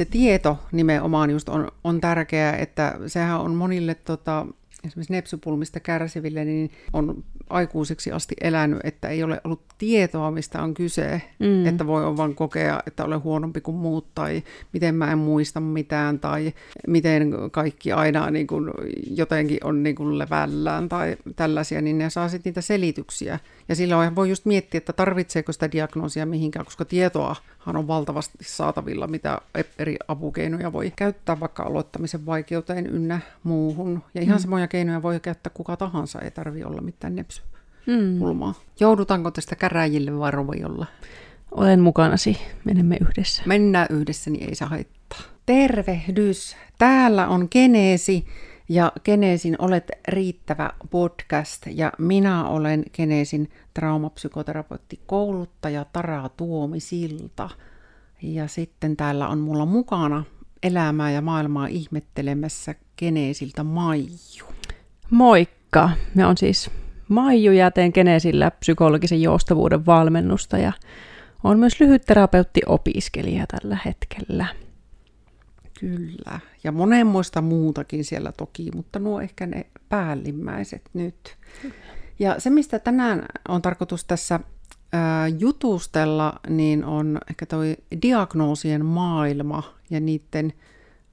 se tieto nimenomaan just on, on tärkeää, että sehän on monille tota, esimerkiksi nepsypulmista kärsiville, niin on aikuisiksi asti elänyt, että ei ole ollut tietoa, mistä on kyse, mm. että voi vain kokea, että olen huonompi kuin muut, tai miten mä en muista mitään, tai miten kaikki aina niin kuin jotenkin on niin kuin levällään, tai tällaisia, niin ne saa sitten niitä selityksiä. Ja silloin voi just miettiä, että tarvitseeko sitä diagnoosia mihinkään, koska tietoahan on valtavasti saatavilla, mitä eri apukeinoja voi käyttää vaikka aloittamisen vaikeuteen ynnä muuhun. Ja ihan mm. samoja keinoja voi käyttää kuka tahansa, ei tarvi olla mitään nepsy mm. pulmaa. Joudutaanko tästä käräjille vai roviolla? Olen mukanasi. Menemme yhdessä. Mennään yhdessä, niin ei saa haittaa. Tervehdys. Täällä on Geneesi ja Geneesin Olet riittävä podcast ja minä olen Geneesin traumapsykoterapeuttikouluttaja Tara Tuomisilta. Ja sitten täällä on mulla mukana elämää ja maailmaa ihmettelemässä Geneesiltä Maiju. Moikka! Me on siis Maiju ja teen Geneesillä psykologisen joustavuuden valmennusta ja on myös lyhytterapeutti-opiskelija tällä hetkellä. Kyllä, ja monenmoista muutakin siellä toki, mutta nuo ehkä ne päällimmäiset nyt. Ja se, mistä tänään on tarkoitus tässä jutustella, niin on ehkä toi diagnoosien maailma ja niiden,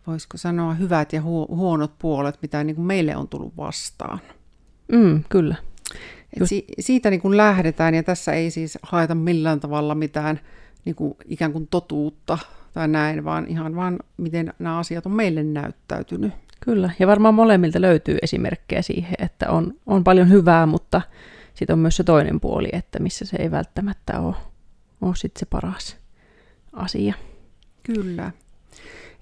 voisiko sanoa, hyvät ja huonot puolet, mitä niin kuin meille on tullut vastaan. Mm, kyllä. Et si- siitä niin kuin lähdetään, ja tässä ei siis haeta millään tavalla mitään niin kuin ikään kuin totuutta tai näin, vaan ihan vaan miten nämä asiat on meille näyttäytynyt. Kyllä, ja varmaan molemmilta löytyy esimerkkejä siihen, että on, on paljon hyvää, mutta sitten on myös se toinen puoli, että missä se ei välttämättä ole, ole sit se paras asia. Kyllä.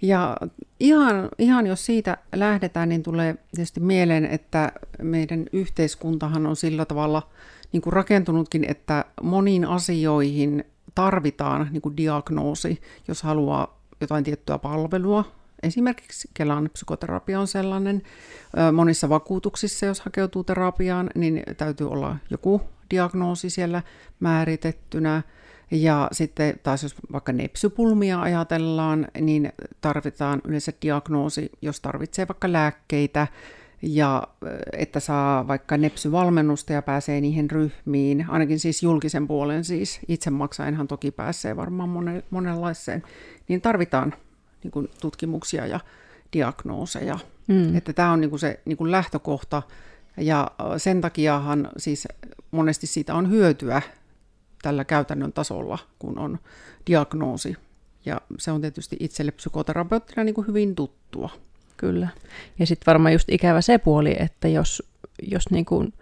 Ja ihan, ihan jos siitä lähdetään, niin tulee tietysti mieleen, että meidän yhteiskuntahan on sillä tavalla niin kuin rakentunutkin, että moniin asioihin tarvitaan niin kuin diagnoosi, jos haluaa jotain tiettyä palvelua. Esimerkiksi Kelan psykoterapia on sellainen. Monissa vakuutuksissa, jos hakeutuu terapiaan, niin täytyy olla joku diagnoosi siellä määritettynä. Ja sitten taas jos vaikka nepsypulmia ajatellaan, niin tarvitaan yleensä diagnoosi, jos tarvitsee vaikka lääkkeitä, ja että saa vaikka nepsyvalmennusta ja pääsee niihin ryhmiin, ainakin siis julkisen puolen siis, itse maksaenhan toki pääsee varmaan monenlaiseen, niin tarvitaan niin kuin tutkimuksia ja diagnooseja. Mm. Että tämä on niin kuin se niin kuin lähtökohta, ja sen takiahan siis monesti siitä on hyötyä tällä käytännön tasolla, kun on diagnoosi. Ja se on tietysti itselle psykoterapeuttina niin kuin hyvin tuttua. Kyllä. Ja sitten varmaan just ikävä se puoli, että jos, jos niin kuin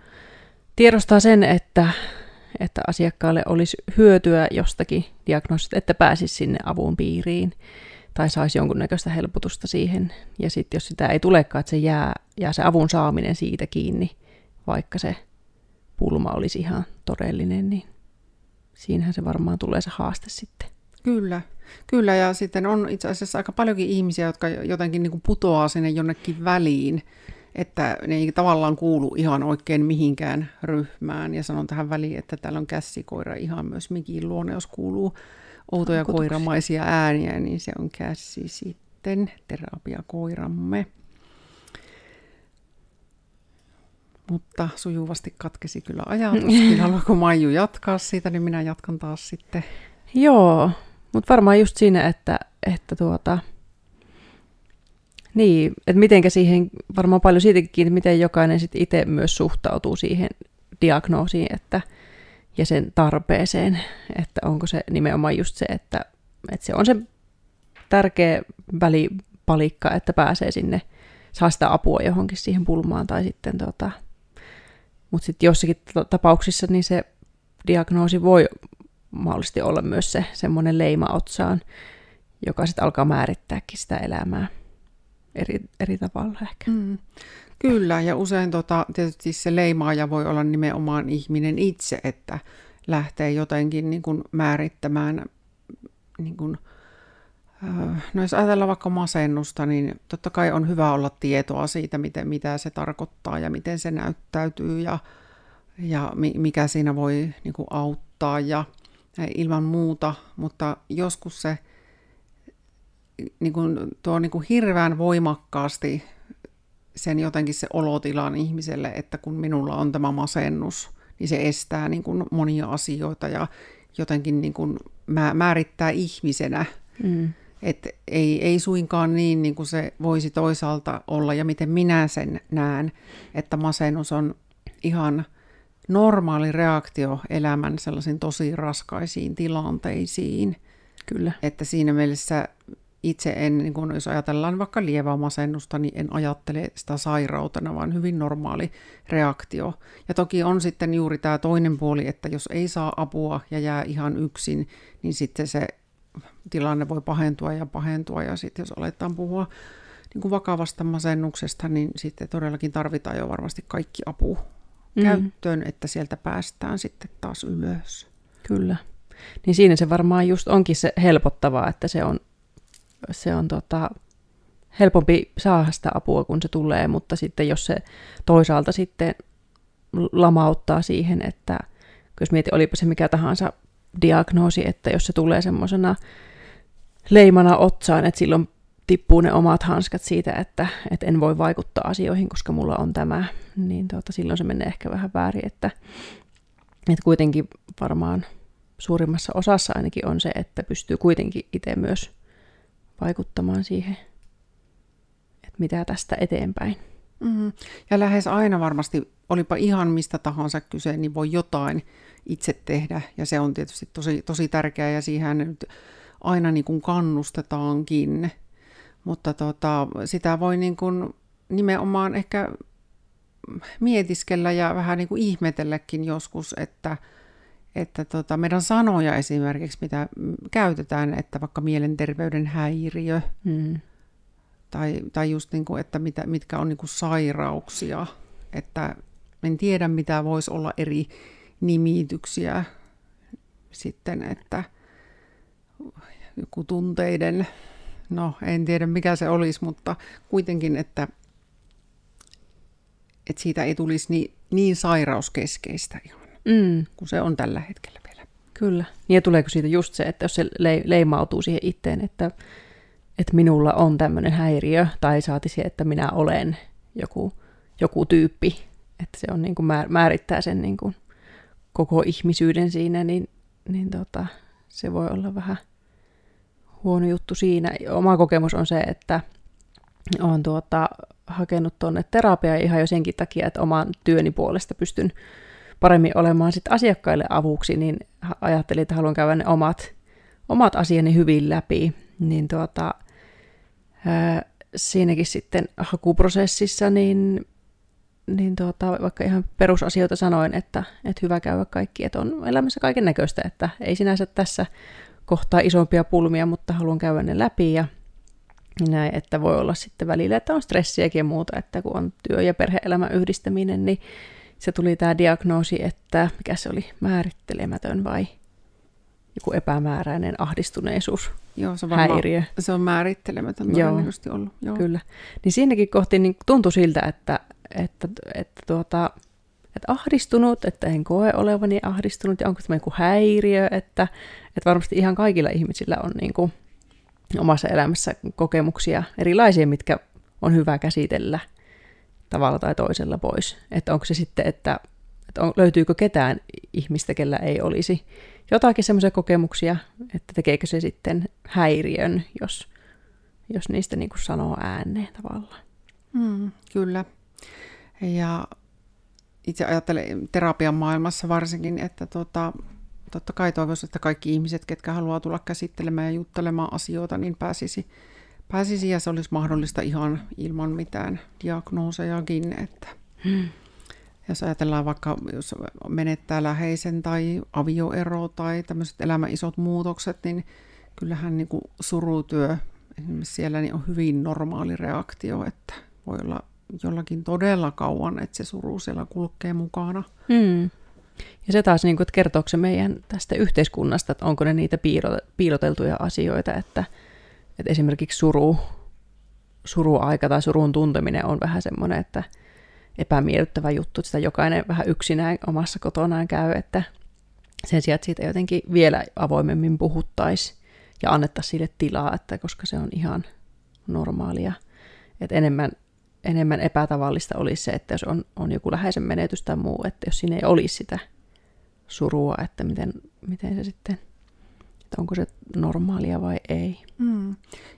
tiedostaa sen, että, että asiakkaalle olisi hyötyä jostakin diagnoosista, että pääsisi sinne avun piiriin tai saisi jonkunnäköistä helpotusta siihen. Ja sitten jos sitä ei tulekaan, että se jää, jää se avun saaminen siitä kiinni, vaikka se pulma olisi ihan todellinen, niin siinähän se varmaan tulee se haaste sitten. Kyllä, kyllä ja sitten on itse asiassa aika paljonkin ihmisiä, jotka jotenkin niin kuin putoaa sinne jonnekin väliin, että ne ei tavallaan kuulu ihan oikein mihinkään ryhmään. Ja sanon tähän väliin, että täällä on kässikoira ihan myös mikin luonne, jos kuuluu outoja koiramaisia ääniä, niin se on kässi sitten, terapiakoiramme. Mutta sujuvasti katkesi kyllä ajatus. Haluaako Maiju jatkaa siitä, niin minä jatkan taas sitten. Joo, mutta varmaan just siinä, että, että tuota, niin, että mitenkä siihen, varmaan paljon siitäkin, että miten jokainen sitten itse myös suhtautuu siihen diagnoosiin että, ja sen tarpeeseen, että onko se nimenomaan just se, että, että se on se tärkeä välipalikka, että pääsee sinne, saa sitä apua johonkin siihen pulmaan tai sitten tota, mutta sitten jossakin tapauksissa niin se diagnoosi voi mahdollisesti olla myös se semmoinen leima otsaan, joka sitten alkaa määrittääkin sitä elämää eri, eri tavalla ehkä. Mm. Kyllä, ja usein tota, tietysti se leimaaja voi olla nimenomaan ihminen itse, että lähtee jotenkin niin kuin määrittämään, niin kuin, no jos ajatellaan vaikka masennusta, niin totta kai on hyvä olla tietoa siitä, miten, mitä se tarkoittaa ja miten se näyttäytyy ja, ja mikä siinä voi niin kuin auttaa ja ilman muuta, mutta joskus se niin kuin, tuo niin kuin hirveän voimakkaasti sen jotenkin se olotilan ihmiselle, että kun minulla on tämä masennus, niin se estää niin kuin monia asioita ja jotenkin niin kuin määrittää ihmisenä. Mm. Et ei, ei suinkaan niin, niin kuin se voisi toisaalta olla ja miten minä sen näen, että masennus on ihan normaali reaktio elämän sellaisiin tosi raskaisiin tilanteisiin. Kyllä. Että siinä mielessä itse en, niin kun jos ajatellaan vaikka lievää masennusta, niin en ajattele sitä sairautena, vaan hyvin normaali reaktio. Ja toki on sitten juuri tämä toinen puoli, että jos ei saa apua ja jää ihan yksin, niin sitten se tilanne voi pahentua ja pahentua. Ja sitten jos aletaan puhua niin kuin vakavasta masennuksesta, niin sitten todellakin tarvitaan jo varmasti kaikki apu mm. käyttöön, että sieltä päästään sitten taas ylös. Kyllä. Niin siinä se varmaan just onkin se helpottavaa, että se on se on tota, helpompi saada sitä apua, kun se tulee, mutta sitten jos se toisaalta sitten lamauttaa siihen, että jos mietin, olipa se mikä tahansa diagnoosi, että jos se tulee semmoisena leimana otsaan, että silloin tippuu ne omat hanskat siitä, että, että en voi vaikuttaa asioihin, koska mulla on tämä, niin tuota, silloin se menee ehkä vähän väärin, että, että kuitenkin varmaan suurimmassa osassa ainakin on se, että pystyy kuitenkin itse myös vaikuttamaan siihen, että mitä tästä eteenpäin. Mm-hmm. Ja lähes aina varmasti, olipa ihan mistä tahansa kyse, niin voi jotain itse tehdä. Ja se on tietysti tosi, tosi tärkeää ja siihen nyt aina niin kuin kannustetaankin. Mutta tota, sitä voi niin kuin nimenomaan ehkä mietiskellä ja vähän niin kuin ihmetelläkin joskus, että – että tota, meidän sanoja esimerkiksi, mitä käytetään, että vaikka mielenterveyden häiriö, hmm. Tai, tai just niin kuin, että mitä, mitkä on niin kuin sairauksia, että en tiedä, mitä voisi olla eri nimityksiä sitten, että joku tunteiden, no en tiedä mikä se olisi, mutta kuitenkin, että, että siitä ei tulisi niin, niin sairauskeskeistä ihan mm. kun se on tällä hetkellä vielä. Kyllä. Niin ja tuleeko siitä just se, että jos se leimautuu siihen itteen, että, että minulla on tämmöinen häiriö, tai saati se, että minä olen joku, joku tyyppi, että se on niin kuin määrittää sen niin kuin koko ihmisyyden siinä, niin, niin tota, se voi olla vähän huono juttu siinä. Oma kokemus on se, että olen tuota, hakenut tuonne terapiaa ihan jo senkin takia, että oman työni puolesta pystyn paremmin olemaan sit asiakkaille avuksi, niin ajattelin, että haluan käydä ne omat, omat asiani hyvin läpi. Niin tuota, ää, siinäkin sitten hakuprosessissa, niin, niin tuota, vaikka ihan perusasioita sanoin, että, että hyvä käydä kaikki, että on elämässä kaiken näköistä, että ei sinänsä tässä kohtaa isompia pulmia, mutta haluan käydä ne läpi ja näin, että voi olla sitten välillä, että on stressiäkin ja muuta, että kun on työ- ja perhe-elämän yhdistäminen, niin se tuli tämä diagnoosi, että mikä se oli, määrittelemätön vai joku epämääräinen ahdistuneisuus, Joo, se on häiriö. Se on määrittelemätön Joo, ollut. Joo. Kyllä. Niin siinäkin kohti niin tuntui siltä, että, että, että, tuota, että ahdistunut, että en koe olevani ahdistunut ja onko tämä joku häiriö, että, että varmasti ihan kaikilla ihmisillä on niin kuin omassa elämässä kokemuksia erilaisia, mitkä on hyvä käsitellä – tavalla tai toisella pois. Että onko se sitten, että, että on, löytyykö ketään ihmistä, kellä ei olisi jotakin semmoisia kokemuksia, että tekeekö se sitten häiriön, jos, jos niistä niin kuin sanoo ääneen tavallaan. Mm, kyllä. Ja itse ajattelen terapian maailmassa varsinkin, että tota, totta kai toivoisin, että kaikki ihmiset, ketkä haluaa tulla käsittelemään ja juttelemaan asioita, niin pääsisi pääsisi ja se olisi mahdollista ihan ilman mitään diagnoosejakin. Että hmm. Jos ajatellaan vaikka, jos menettää läheisen tai avioero tai tämmöiset elämän isot muutokset, niin kyllähän niin kuin surutyö esimerkiksi siellä niin on hyvin normaali reaktio, että voi olla jollakin todella kauan, että se suru siellä kulkee mukana. Hmm. Ja se taas, niin kuin, että kertooko se meidän tästä yhteiskunnasta, että onko ne niitä piiloteltuja asioita, että – että esimerkiksi suru, suruaika tai surun tunteminen on vähän semmoinen, että epämiellyttävä juttu, että sitä jokainen vähän yksinään omassa kotonaan käy, että sen sijaan, että siitä jotenkin vielä avoimemmin puhuttaisi ja annettaisiin sille tilaa, että koska se on ihan normaalia. Että enemmän, enemmän epätavallista olisi se, että jos on, on joku läheisen menetys tai muu, että jos siinä ei olisi sitä surua, että miten, miten se sitten, että onko se normaalia vai ei. Mm.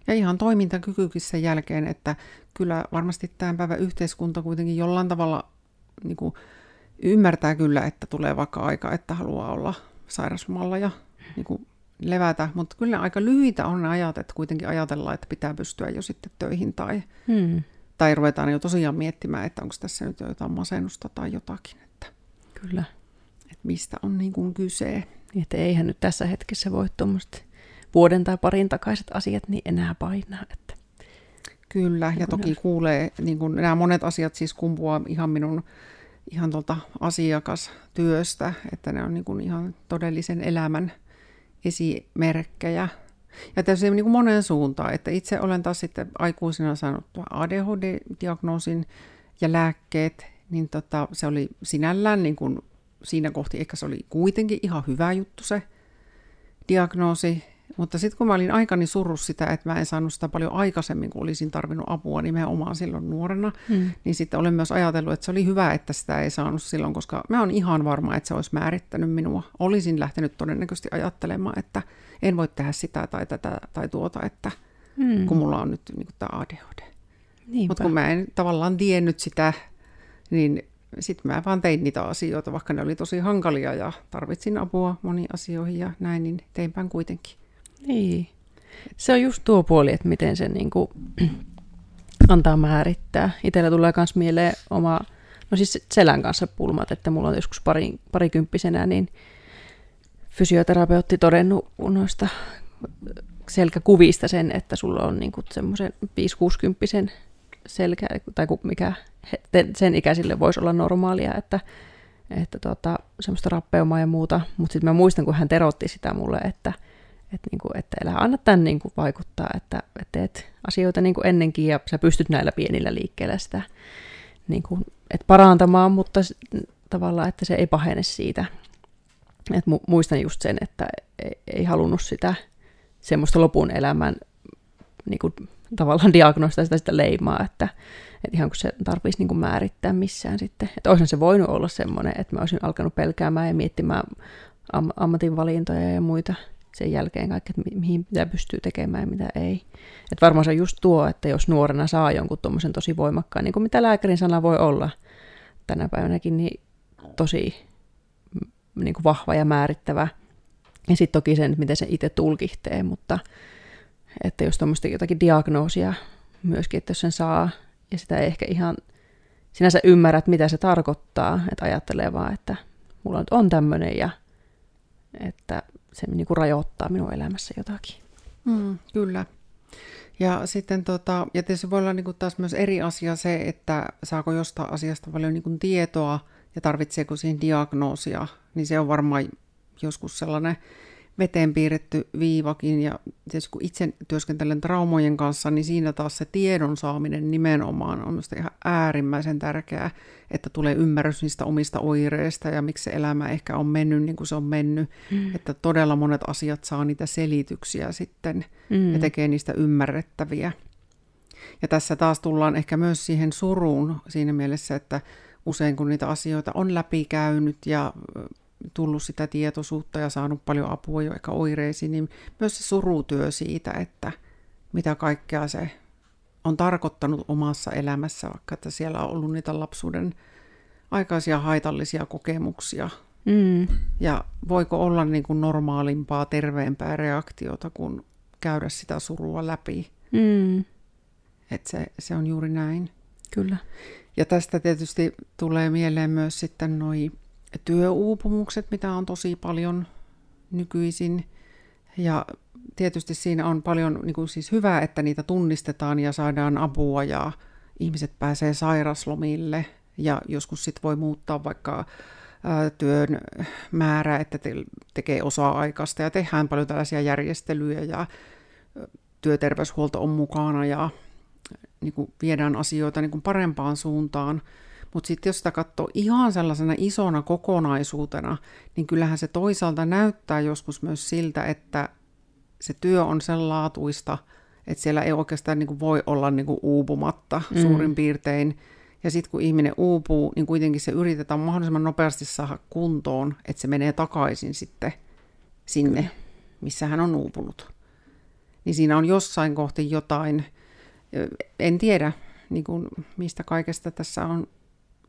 Ja ihan toimintakykykin sen jälkeen, että kyllä varmasti tämän päivän yhteiskunta kuitenkin jollain tavalla niin kuin, ymmärtää kyllä, että tulee vaikka aika, että haluaa olla sairaslomalla ja niin kuin, levätä, mutta kyllä aika lyhyitä on ne ajat, että kuitenkin ajatellaan, että pitää pystyä jo sitten töihin tai, hmm. tai ruvetaan jo tosiaan miettimään, että onko tässä nyt jotain masennusta tai jotakin. Että, kyllä. Että mistä on niin kuin kyse. Niin, että eihän nyt tässä hetkessä voi tuommoista vuoden tai parin takaiset asiat niin enää painaa. Että Kyllä, ja toki kuulee, niin kuin nämä monet asiat siis kumpuaa ihan minun ihan tuolta asiakastyöstä, että ne on niin kuin ihan todellisen elämän esimerkkejä. Ja tässä niin kuin monen suuntaan, että itse olen taas sitten aikuisena saanut ADHD-diagnoosin ja lääkkeet, niin tota, se oli sinällään niin kuin siinä kohti ehkä se oli kuitenkin ihan hyvä juttu se diagnoosi, mutta sitten kun mä olin aikani surru sitä, että mä en saanut sitä paljon aikaisemmin, kun olisin tarvinnut apua nimenomaan silloin nuorena, hmm. niin sitten olen myös ajatellut, että se oli hyvä, että sitä ei saanut silloin, koska mä oon ihan varma, että se olisi määrittänyt minua. Olisin lähtenyt todennäköisesti ajattelemaan, että en voi tehdä sitä tai tätä tai tuota, että hmm. kun mulla on nyt niin tämä ADHD. Mutta kun mä en tavallaan tiennyt sitä, niin sitten mä vaan tein niitä asioita, vaikka ne oli tosi hankalia ja tarvitsin apua moniin asioihin ja näin, niin teinpä kuitenkin. Niin. Se on just tuo puoli, että miten se niin antaa määrittää. Itellä tulee myös mieleen oma, no siis selän kanssa pulmat, että mulla on joskus pari, parikymppisenä, niin fysioterapeutti todennut noista selkäkuvista sen, että sulla on niin semmoisen 5-60 selkä, tai mikä sen ikäisille voisi olla normaalia, että, että tuota, semmoista rappeumaa ja muuta. Mutta sitten mä muistan, kun hän terotti sitä mulle, että, että, niin kuin, että älä anna tämän niin kuin vaikuttaa, että, että teet asioita niin kuin ennenkin ja sä pystyt näillä pienillä liikkeillä sitä niin kuin, että parantamaan, mutta tavallaan, että se ei pahene siitä. Et muistan just sen, että ei, ei halunnut sitä semmoista lopun elämän niin kuin, tavallaan diagnosta sitä, sitä leimaa, että, että ihan kun se tarvitsisi niin kuin määrittää missään sitten. Että olisihan se voinut olla semmoinen, että mä olisin alkanut pelkäämään ja miettimään am- ammatinvalintoja ja muita sen jälkeen kaikki, että mihin mitä pystyy tekemään ja mitä ei. Et varmaan se on just tuo, että jos nuorena saa jonkun tuommoisen tosi voimakkaan, niin kuin mitä lääkärin sana voi olla tänä päivänäkin, niin tosi niin kuin vahva ja määrittävä. Ja sitten toki sen, miten se itse tulkihtee, mutta että jos tuommoista jotakin diagnoosia myöskin, että jos sen saa, ja sitä ei ehkä ihan sinänsä ymmärrä, että mitä se tarkoittaa, että ajattelee vaan, että mulla nyt on tämmöinen ja että se niin kuin rajoittaa minun elämässä jotakin. Mm, kyllä. Ja sitten tota, ja tietysti voi olla niin kuin taas myös eri asia se, että saako jostain asiasta paljon niin kuin tietoa ja tarvitseeko siihen diagnoosia, niin se on varmaan joskus sellainen veteen piirretty viivakin. Ja tietysti kun itse työskentelen traumojen kanssa, niin siinä taas se tiedon saaminen nimenomaan on minusta ihan äärimmäisen tärkeää, että tulee ymmärrys niistä omista oireista ja miksi se elämä ehkä on mennyt niin kuin se on mennyt. Mm. Että todella monet asiat saa niitä selityksiä sitten mm. ja tekee niistä ymmärrettäviä. Ja tässä taas tullaan ehkä myös siihen suruun siinä mielessä, että usein kun niitä asioita on läpikäynyt ja tullut sitä tietoisuutta ja saanut paljon apua jo ehkä oireisiin, niin myös se surutyö siitä, että mitä kaikkea se on tarkoittanut omassa elämässä, vaikka että siellä on ollut niitä lapsuuden aikaisia haitallisia kokemuksia. Mm. Ja voiko olla niin kuin normaalimpaa, terveempää reaktiota kuin käydä sitä surua läpi. Mm. Että se, se on juuri näin. Kyllä. Ja tästä tietysti tulee mieleen myös sitten noin työuupumukset, mitä on tosi paljon nykyisin. Ja tietysti siinä on paljon niin kuin siis hyvää, että niitä tunnistetaan ja saadaan apua ja ihmiset pääsee sairaslomille ja joskus sit voi muuttaa vaikka työn määrä, että te, tekee osa-aikaista ja tehdään paljon tällaisia järjestelyjä ja työterveyshuolto on mukana ja niin kuin viedään asioita niin kuin parempaan suuntaan. Mutta sitten jos sitä katsoo ihan sellaisena isona kokonaisuutena, niin kyllähän se toisaalta näyttää joskus myös siltä, että se työ on sen laatuista, että siellä ei oikeastaan niin kuin voi olla niin kuin uupumatta mm. suurin piirtein. Ja sitten kun ihminen uupuu, niin kuitenkin se yritetään mahdollisimman nopeasti saada kuntoon, että se menee takaisin sitten sinne, Kyllä. missä hän on uupunut. Niin siinä on jossain kohti jotain, en tiedä niin kuin, mistä kaikesta tässä on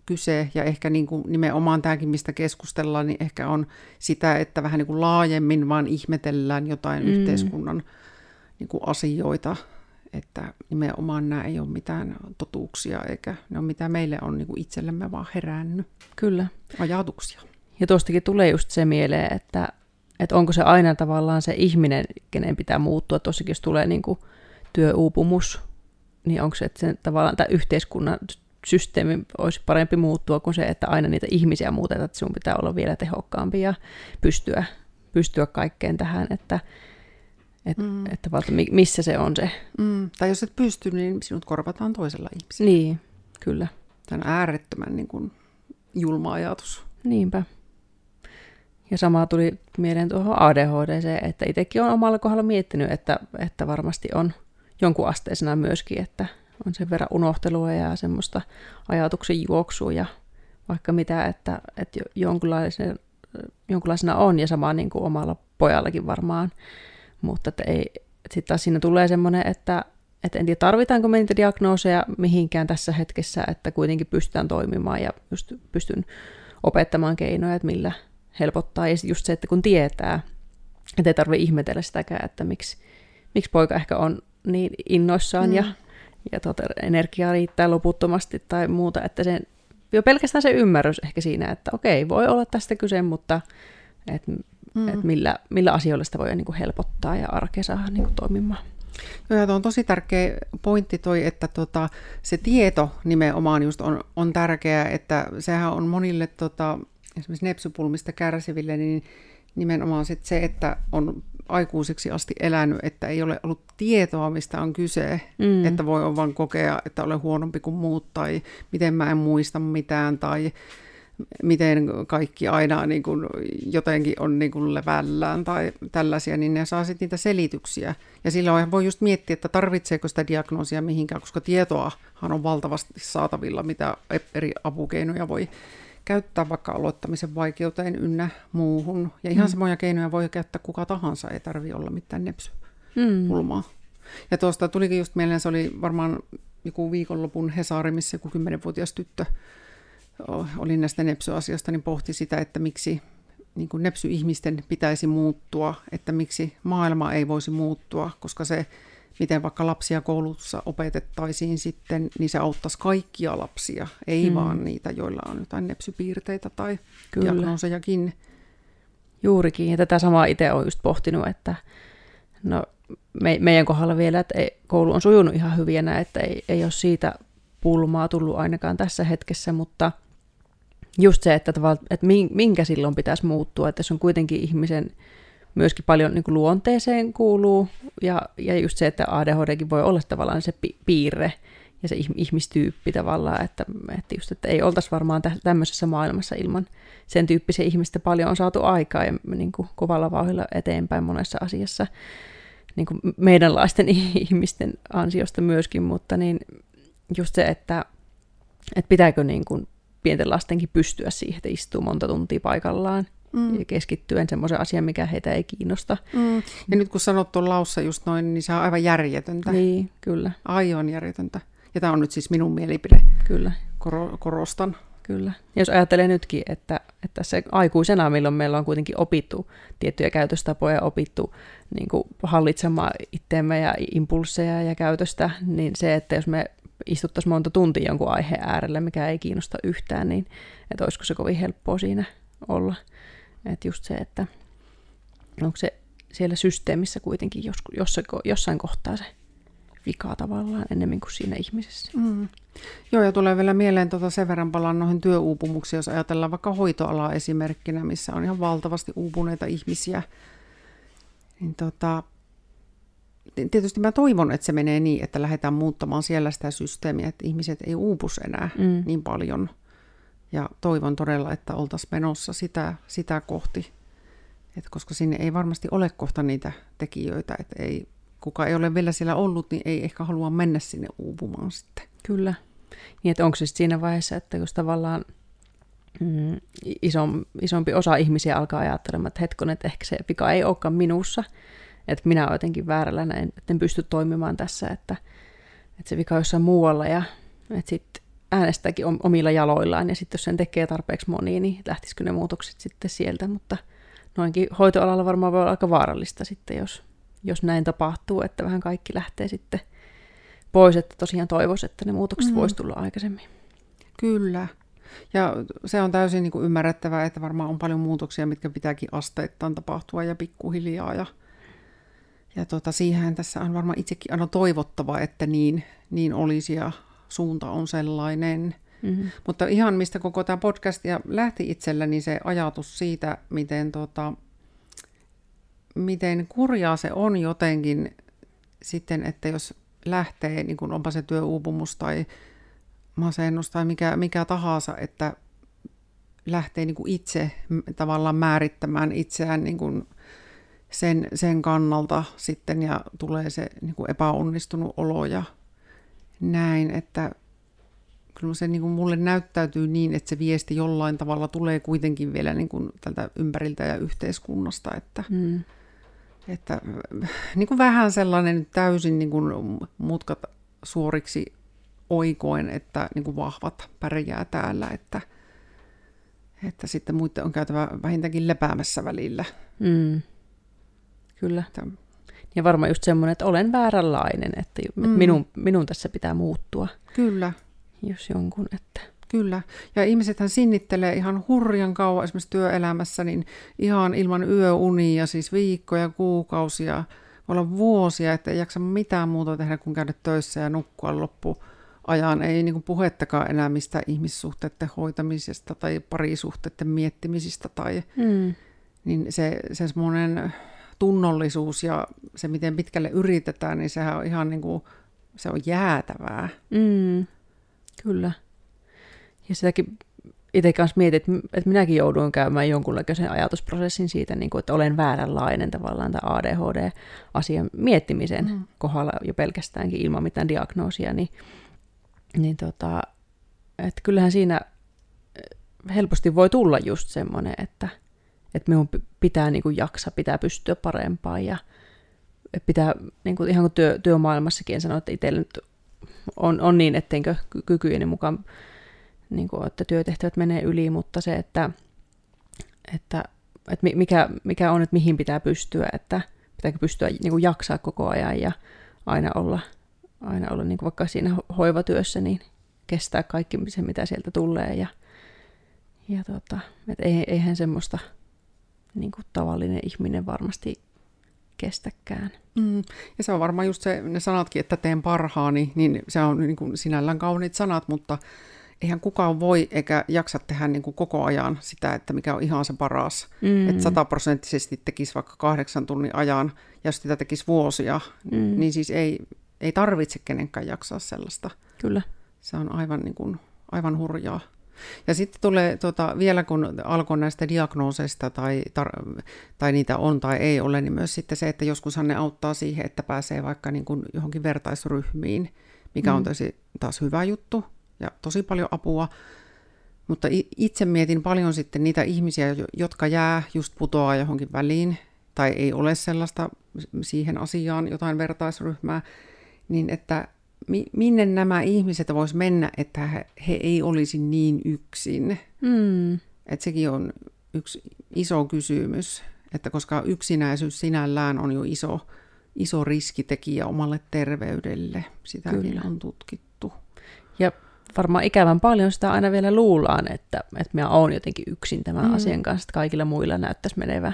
kyse, ja ehkä niin kuin nimenomaan tämäkin, mistä keskustellaan, niin ehkä on sitä, että vähän niin kuin laajemmin vaan ihmetellään jotain mm. yhteiskunnan niin kuin asioita, että nimenomaan nämä ei ole mitään totuuksia, eikä ne ole mitä meille on niin kuin itsellemme vaan herännyt. Kyllä. Ajatuksia. Ja tuostakin tulee just se mieleen, että, että onko se aina tavallaan se ihminen, kenen pitää muuttua. Tuossakin jos tulee niin kuin työuupumus, niin onko se, että sen tavallaan tämä yhteiskunnan systeemi olisi parempi muuttua kuin se, että aina niitä ihmisiä muutetaan, että sun pitää olla vielä tehokkaampi ja pystyä, pystyä kaikkeen tähän, että, et, mm. että valta, missä se on se. Mm. Tai jos et pysty, niin sinut korvataan toisella ihmisellä. Niin, kyllä. Tämä on äärettömän niin kuin, julma ajatus. Niinpä. Ja sama tuli mieleen tuohon ADHD, että itsekin on omalla kohdalla miettinyt, että, että varmasti on jonkun asteisena myöskin, että on sen verran unohtelua ja semmoista ajatuksen juoksua ja vaikka mitä, että, että jonkunlaisena, jonkunlaisena on ja sama niin kuin omalla pojallakin varmaan, mutta että ei, sitten taas siinä tulee semmoinen, että, että en tiedä tarvitaanko me niitä diagnooseja mihinkään tässä hetkessä, että kuitenkin pystytään toimimaan ja just pystyn opettamaan keinoja, että millä helpottaa. Ja just se, että kun tietää, että ei tarvitse ihmetellä sitäkään, että miksi, miksi poika ehkä on niin innoissaan mm. ja ja tuota, energiaa riittää loputtomasti tai muuta, että sen, jo pelkästään se ymmärrys ehkä siinä, että okei, voi olla tästä kyse, mutta et, mm. et millä, millä asioilla sitä voi niin kuin helpottaa ja arkea saada niin kuin toimimaan. Joo, ja on tosi tärkeä pointti toi, että tota, se tieto nimenomaan just on, on tärkeää, että sehän on monille tota, esimerkiksi nepsypulmista kärsiville, niin nimenomaan sit se, että on aikuiseksi asti elänyt, että ei ole ollut tietoa, mistä on kyse, mm. että voi vain kokea, että olen huonompi kuin muut, tai miten mä en muista mitään, tai miten kaikki aina niin kuin jotenkin on niin kuin levällään tai tällaisia, niin ne saa sitten niitä selityksiä. Ja silloin voi just miettiä, että tarvitseeko sitä diagnoosia mihinkään, koska tietoahan on valtavasti saatavilla, mitä eri apukeinoja voi käyttää vaikka aloittamisen vaikeuteen ynnä muuhun. Ja ihan mm. samoja keinoja voi käyttää kuka tahansa, ei tarvi olla mitään nepsypulmaa. Mm. Ja tuosta tulikin just mieleen, se oli varmaan joku viikonlopun Hesari, missä joku kymmenenvuotias tyttö oli näistä nepsyasioista, niin pohti sitä, että miksi niin kuin nepsy-ihmisten pitäisi muuttua, että miksi maailma ei voisi muuttua, koska se miten vaikka lapsia koulussa opetettaisiin sitten, niin se auttaisi kaikkia lapsia, ei hmm. vaan niitä, joilla on jotain nepsypiirteitä tai Kyllä. diagnoosejakin. Juurikin, ja tätä samaa itse olen just pohtinut, että no, me, meidän kohdalla vielä, että ei, koulu on sujunut ihan hyviä, että ei, ei ole siitä pulmaa tullut ainakaan tässä hetkessä, mutta just se, että, että minkä silloin pitäisi muuttua, että se on kuitenkin ihmisen myöskin paljon niin kuin luonteeseen kuuluu, ja, ja just se, että ADHDkin voi olla tavallaan se pi- piirre ja se ihmistyyppi tavallaan, että, että, just, että ei oltaisi varmaan tä- tämmöisessä maailmassa ilman sen tyyppisiä ihmistä paljon on saatu aikaa ja niin kuin kovalla vauhdilla eteenpäin monessa asiassa. Niin kuin meidänlaisten ihmisten ansiosta myöskin, mutta niin just se, että, että pitääkö niin kuin pienten lastenkin pystyä siihen, että istuu monta tuntia paikallaan mm. ja keskittyen semmoisen asian, mikä heitä ei kiinnosta. Mm. Ja nyt kun sanot tuon laussa just noin, niin se on aivan järjetöntä. Niin, kyllä. Aivan järjetöntä. Ja tämä on nyt siis minun mielipide. Kyllä. Koro, korostan. Kyllä. Ja jos ajattelee nytkin, että, että se aikuisena, milloin meillä on kuitenkin opittu tiettyjä käytöstapoja, opittu niin kuin hallitsemaan itteemme ja impulseja ja käytöstä, niin se, että jos me istuttaisiin monta tuntia jonkun aiheen äärelle, mikä ei kiinnosta yhtään, niin että olisiko se kovin helppoa siinä olla. Että just se, että onko se siellä systeemissä kuitenkin jossain, jossain kohtaa se vika tavallaan enemmän kuin siinä ihmisessä. Mm. Joo, ja tulee vielä mieleen tuota sen verran palaan noihin työuupumuksiin, jos ajatellaan vaikka hoitoalaa esimerkkinä, missä on ihan valtavasti uupuneita ihmisiä. Niin tota, tietysti mä toivon, että se menee niin, että lähdetään muuttamaan siellä sitä systeemiä, että ihmiset ei uupus enää mm. niin paljon – ja toivon todella, että oltaisiin menossa sitä, sitä kohti, Et koska sinne ei varmasti ole kohta niitä tekijöitä, että ei, kuka ei ole vielä siellä ollut, niin ei ehkä halua mennä sinne uupumaan sitten. Kyllä. Niin, että onko se siinä vaiheessa, että jos tavallaan mm, isom, isompi osa ihmisiä alkaa ajattelemaan, että hetkon, että ehkä se vika ei olekaan minussa, että minä olen jotenkin väärällä näin, että en pysty toimimaan tässä, että, että se vika on jossain muualla ja että sitten äänestääkin omilla jaloillaan ja sitten jos sen tekee tarpeeksi moni, niin lähtisikö ne muutokset sitten sieltä, mutta noinkin hoitoalalla varmaan voi olla aika vaarallista sitten, jos, jos näin tapahtuu, että vähän kaikki lähtee sitten pois, että tosiaan toivoisi, että ne muutokset mm. voisi tulla aikaisemmin. Kyllä. Ja se on täysin niin kuin ymmärrettävää, että varmaan on paljon muutoksia, mitkä pitääkin asteittain tapahtua ja pikkuhiljaa. Ja, ja tota, siihen tässä on varmaan itsekin aina toivottava, että niin, niin olisi ja suunta on sellainen. Mm-hmm. Mutta ihan mistä koko tämä podcast ja lähti itselläni se ajatus siitä, miten, tota, miten kurjaa se on jotenkin sitten, että jos lähtee, niin kun onpa se työuupumus tai masennus tai mikä, mikä tahansa, että lähtee niin kuin itse tavallaan määrittämään itseään niin kuin sen, sen kannalta sitten ja tulee se niin kuin epäonnistunut olo ja näin, että kyllä se niin kuin mulle näyttäytyy niin, että se viesti jollain tavalla tulee kuitenkin vielä niin kuin tältä ympäriltä ja yhteiskunnasta, että, mm. että niin kuin vähän sellainen täysin niin kuin mutkat suoriksi oikoen, että niin kuin vahvat pärjää täällä, että, että sitten muiden on käytävä vähintäänkin lepäämässä välillä. Mm. Kyllä. Että, ja varmaan just semmoinen, että olen vääränlainen, että mm. minun, minun tässä pitää muuttua. Kyllä. Jos jonkun, että... Kyllä. Ja ihmisethän sinnittelee ihan hurjan kauan esimerkiksi työelämässä, niin ihan ilman yöunia, siis viikkoja, kuukausia, voi olla vuosia, että ei jaksa mitään muuta tehdä kuin käydä töissä ja nukkua loppu ajan. Ei niin puhettakaan enää mistä ihmissuhteiden hoitamisesta tai parisuhteiden miettimisistä. Tai, mm. Niin se, se semmoinen tunnollisuus ja se, miten pitkälle yritetään, niin sehän on ihan niin kuin, se on jäätävää. Mm, kyllä. Ja sitäkin itse kanssa mietin, että, että minäkin jouduin käymään jonkunlaisen ajatusprosessin siitä, niin kuin, että olen vääränlainen tavallaan tämä ADHD-asian miettimisen mm. kohdalla jo pelkästäänkin ilman mitään diagnoosia, niin, niin tota, että kyllähän siinä helposti voi tulla just semmoinen, että – että minun pitää niin kuin jaksa, pitää pystyä parempaan ja pitää, niin kuin, ihan kuin työ, työmaailmassakin sanoa, että itsellä nyt on, on niin, etteinkö kykyjeni mukaan, niin kuin, että työtehtävät menee yli, mutta se, että, että, että mikä, mikä on, että mihin pitää pystyä, että pitääkö pystyä niin kuin jaksaa koko ajan ja aina olla, aina olla niin kuin vaikka siinä hoivatyössä, niin kestää kaikki se, mitä sieltä tulee ja, ja tota, että eihän semmoista niin kuin tavallinen ihminen varmasti kestäkään. Mm. Ja se on varmaan just se, ne sanatkin, että teen parhaani, niin se on niin kuin sinällään kauniit sanat, mutta eihän kukaan voi eikä jaksa tehdä niin kuin koko ajan sitä, että mikä on ihan se paras. Mm. Että sataprosenttisesti tekisi vaikka kahdeksan tunnin ajan, ja jos sitä tekisi vuosia, mm. niin siis ei, ei tarvitse kenenkään jaksaa sellaista. Kyllä. Se on aivan, niin kuin, aivan hurjaa. Ja sitten tulee tuota, vielä kun alkoi näistä diagnooseista tai, tar- tai niitä on tai ei ole, niin myös sitten se, että joskushan ne auttaa siihen, että pääsee vaikka niin kuin johonkin vertaisryhmiin, mikä mm. on tosi taas hyvä juttu ja tosi paljon apua. Mutta itse mietin paljon sitten niitä ihmisiä, jotka jää just putoaa johonkin väliin tai ei ole sellaista siihen asiaan jotain vertaisryhmää, niin että minne nämä ihmiset vois mennä, että he, he ei olisi niin yksin. Mm. Että sekin on yksi iso kysymys, että koska yksinäisyys sinällään on jo iso, iso riskitekijä omalle terveydelle, sitäkin Kyllä. on tutkittu. Ja varmaan ikävän paljon sitä aina vielä luullaan, että, että minä olen jotenkin yksin tämän mm. asian kanssa, että kaikilla muilla näyttäisi menevä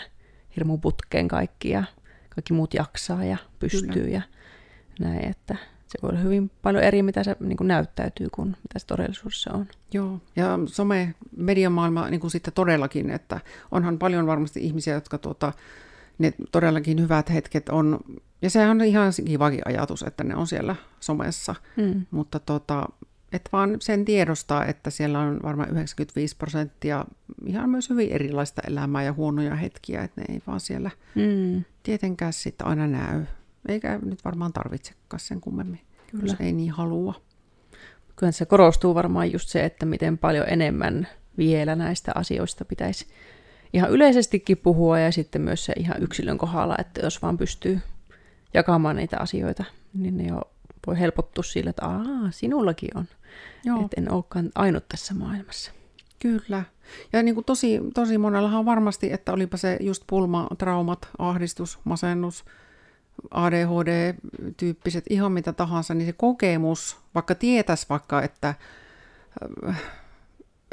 hirmu putkeen kaikki ja kaikki muut jaksaa ja pystyy Kyllä. ja näin, että se voi olla hyvin paljon eri, mitä se niin kuin näyttäytyy, kuin mitä se todellisuudessa on. Joo, ja some, mediamaailma niin kuin sitten todellakin, että onhan paljon varmasti ihmisiä, jotka tuota, ne todellakin hyvät hetket on, ja sehän on ihan kivakin ajatus, että ne on siellä somessa, mm. mutta tota, että vaan sen tiedostaa, että siellä on varmaan 95 prosenttia ihan myös hyvin erilaista elämää ja huonoja hetkiä, että ne ei vaan siellä mm. tietenkään sitten aina näy. Eikä nyt varmaan tarvitsekaan sen kummemmin, Kyllä. jos ei niin halua. Kyllä se korostuu varmaan just se, että miten paljon enemmän vielä näistä asioista pitäisi ihan yleisestikin puhua ja sitten myös se ihan yksilön kohdalla, että jos vaan pystyy jakamaan niitä asioita, niin ne jo voi helpottua sillä, että Aa, sinullakin on. Että en olekaan ainut tässä maailmassa. Kyllä. Ja niin kuin tosi, tosi monellahan on varmasti, että olipa se just pulma, traumat, ahdistus, masennus, ADHD-tyyppiset, ihan mitä tahansa, niin se kokemus, vaikka tietäisi vaikka, että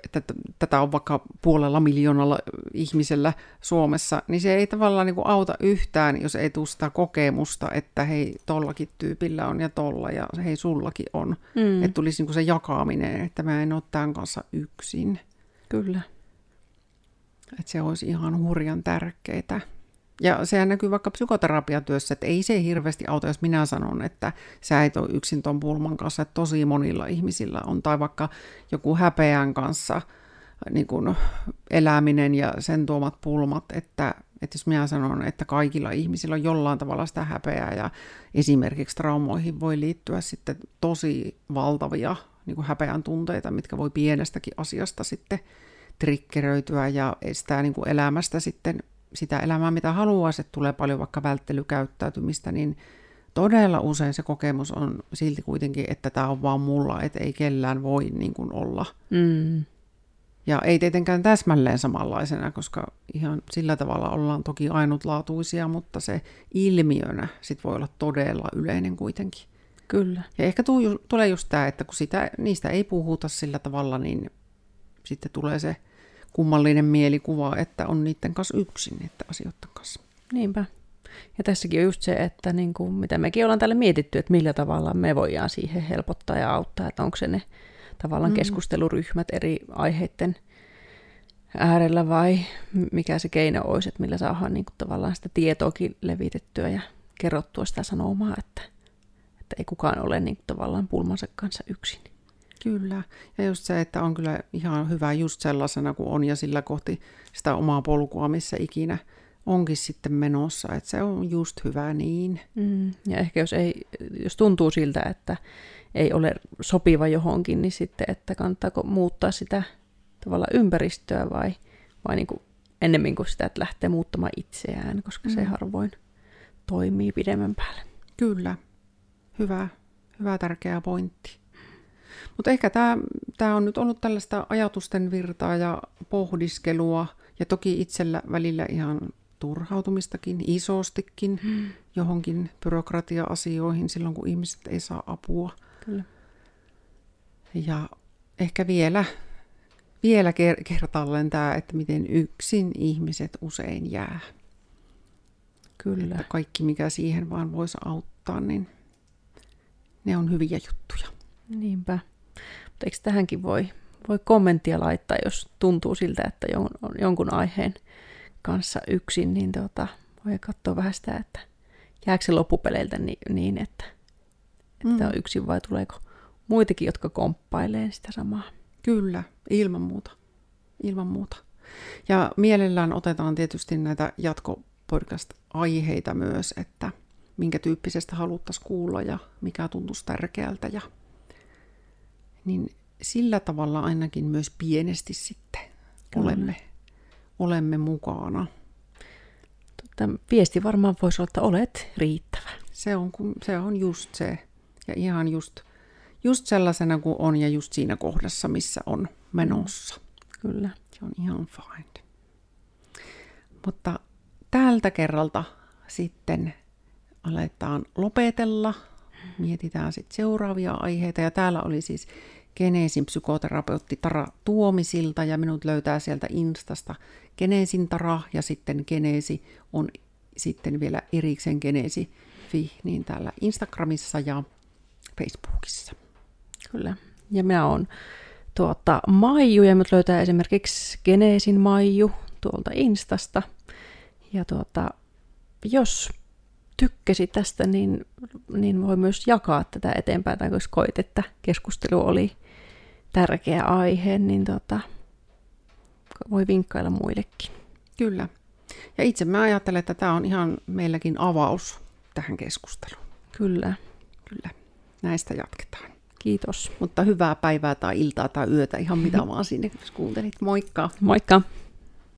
että tätä on vaikka puolella miljoonalla ihmisellä Suomessa, niin se ei tavallaan niin kuin auta yhtään, jos ei tule sitä kokemusta, että hei, tollakin tyypillä on ja tolla ja hei, sullakin on. Mm. Että tulisi niin kuin se jakaminen, että mä en ole tämän kanssa yksin. Kyllä. Että se olisi ihan hurjan tärkeää. Ja sehän näkyy vaikka psykoterapiatyössä, että ei se hirveästi auta, jos minä sanon, että sä et ole yksin ton pulman kanssa, että tosi monilla ihmisillä on, tai vaikka joku häpeän kanssa niin kuin eläminen ja sen tuomat pulmat, että, että jos minä sanon, että kaikilla ihmisillä on jollain tavalla sitä häpeää ja esimerkiksi traumoihin voi liittyä sitten tosi valtavia niin kuin häpeän tunteita, mitkä voi pienestäkin asiasta sitten trikkeröityä ja estää niin kuin elämästä sitten sitä elämää, mitä haluaisi, että tulee paljon vaikka välttelykäyttäytymistä, niin todella usein se kokemus on silti kuitenkin, että tämä on vaan mulla, että ei kellään voi niin kuin olla. Mm. Ja ei tietenkään täsmälleen samanlaisena, koska ihan sillä tavalla ollaan toki ainutlaatuisia, mutta se ilmiönä sit voi olla todella yleinen kuitenkin. Kyllä. Ja ehkä tuu, tulee just tämä, että kun sitä, niistä ei puhuta sillä tavalla, niin sitten tulee se kummallinen mielikuva, että on niiden kanssa yksin, että asioiden kanssa. Niinpä. Ja tässäkin on just se, että niin kuin, mitä mekin ollaan täällä mietitty, että millä tavalla me voidaan siihen helpottaa ja auttaa, että onko se ne tavallaan mm. keskusteluryhmät eri aiheiden äärellä vai mikä se keino olisi, että millä saadaan niin kuin, tavallaan sitä tietoakin levitettyä ja kerrottua sitä sanomaa, että, että ei kukaan ole niin kuin, tavallaan pulmansa kanssa yksin. Kyllä. Ja just se, että on kyllä ihan hyvä just sellaisena kuin on ja sillä kohti sitä omaa polkua, missä ikinä onkin sitten menossa. Että se on just hyvä niin. Mm. Ja ehkä jos, ei, jos tuntuu siltä, että ei ole sopiva johonkin, niin sitten, että kannattaako muuttaa sitä tavalla ympäristöä vai, vai niin kuin ennemmin kuin sitä, että lähtee muuttamaan itseään, koska mm. se harvoin toimii pidemmän päälle. Kyllä. Hyvä, hyvä tärkeä pointti. Mutta ehkä tämä on nyt ollut tällaista ajatusten virtaa ja pohdiskelua, ja toki itsellä välillä ihan turhautumistakin, isostikin hmm. johonkin byrokratia-asioihin silloin, kun ihmiset ei saa apua. Kyllä. Ja ehkä vielä, vielä kertaalleen tämä, että miten yksin ihmiset usein jää. Kyllä. Että kaikki, mikä siihen vaan voisi auttaa, niin ne on hyviä juttuja. Niinpä. Mutta eikö tähänkin voi, voi kommenttia laittaa, jos tuntuu siltä, että on jonkun aiheen kanssa yksin, niin tota, voi katsoa vähän sitä, että jääkö se loppupeleiltä niin, niin että, että mm. on yksin vai tuleeko muitakin, jotka komppailee sitä samaa. Kyllä, ilman muuta. Ilman muuta. Ja mielellään otetaan tietysti näitä jatkopodcast-aiheita myös, että minkä tyyppisestä haluttaisiin kuulla ja mikä tuntuisi tärkeältä ja niin sillä tavalla ainakin myös pienesti sitten olemme, olemme mukana. Totta, viesti varmaan voisi olla, että olet riittävä. Se on, se on just se. Ja ihan just, just sellaisena kuin on ja just siinä kohdassa, missä on menossa. Kyllä. Se on ihan fine. Mutta tältä kerralta sitten aletaan lopetella. Mietitään sitten seuraavia aiheita. Ja täällä oli siis Geneesin psykoterapeutti Tara Tuomisilta ja minut löytää sieltä Instasta Geneesin Tara ja sitten Geneesi on sitten vielä erikseen Geneesi Fi, niin täällä Instagramissa ja Facebookissa. Kyllä. Ja minä olen tuota, Maiju ja minut löytää esimerkiksi Geneesin Maiju tuolta Instasta. Ja tuota, jos tykkäsi tästä, niin, niin voi myös jakaa tätä eteenpäin, tai jos koit, että keskustelu oli tärkeä aihe, niin tota, voi vinkkailla muillekin. Kyllä. Ja itse mä ajattelen, että tämä on ihan meilläkin avaus tähän keskusteluun. Kyllä. Kyllä. Näistä jatketaan. Kiitos. Mutta hyvää päivää tai iltaa tai yötä, ihan mitä vaan sinne, jos kuuntelit. Moikka! Moikka!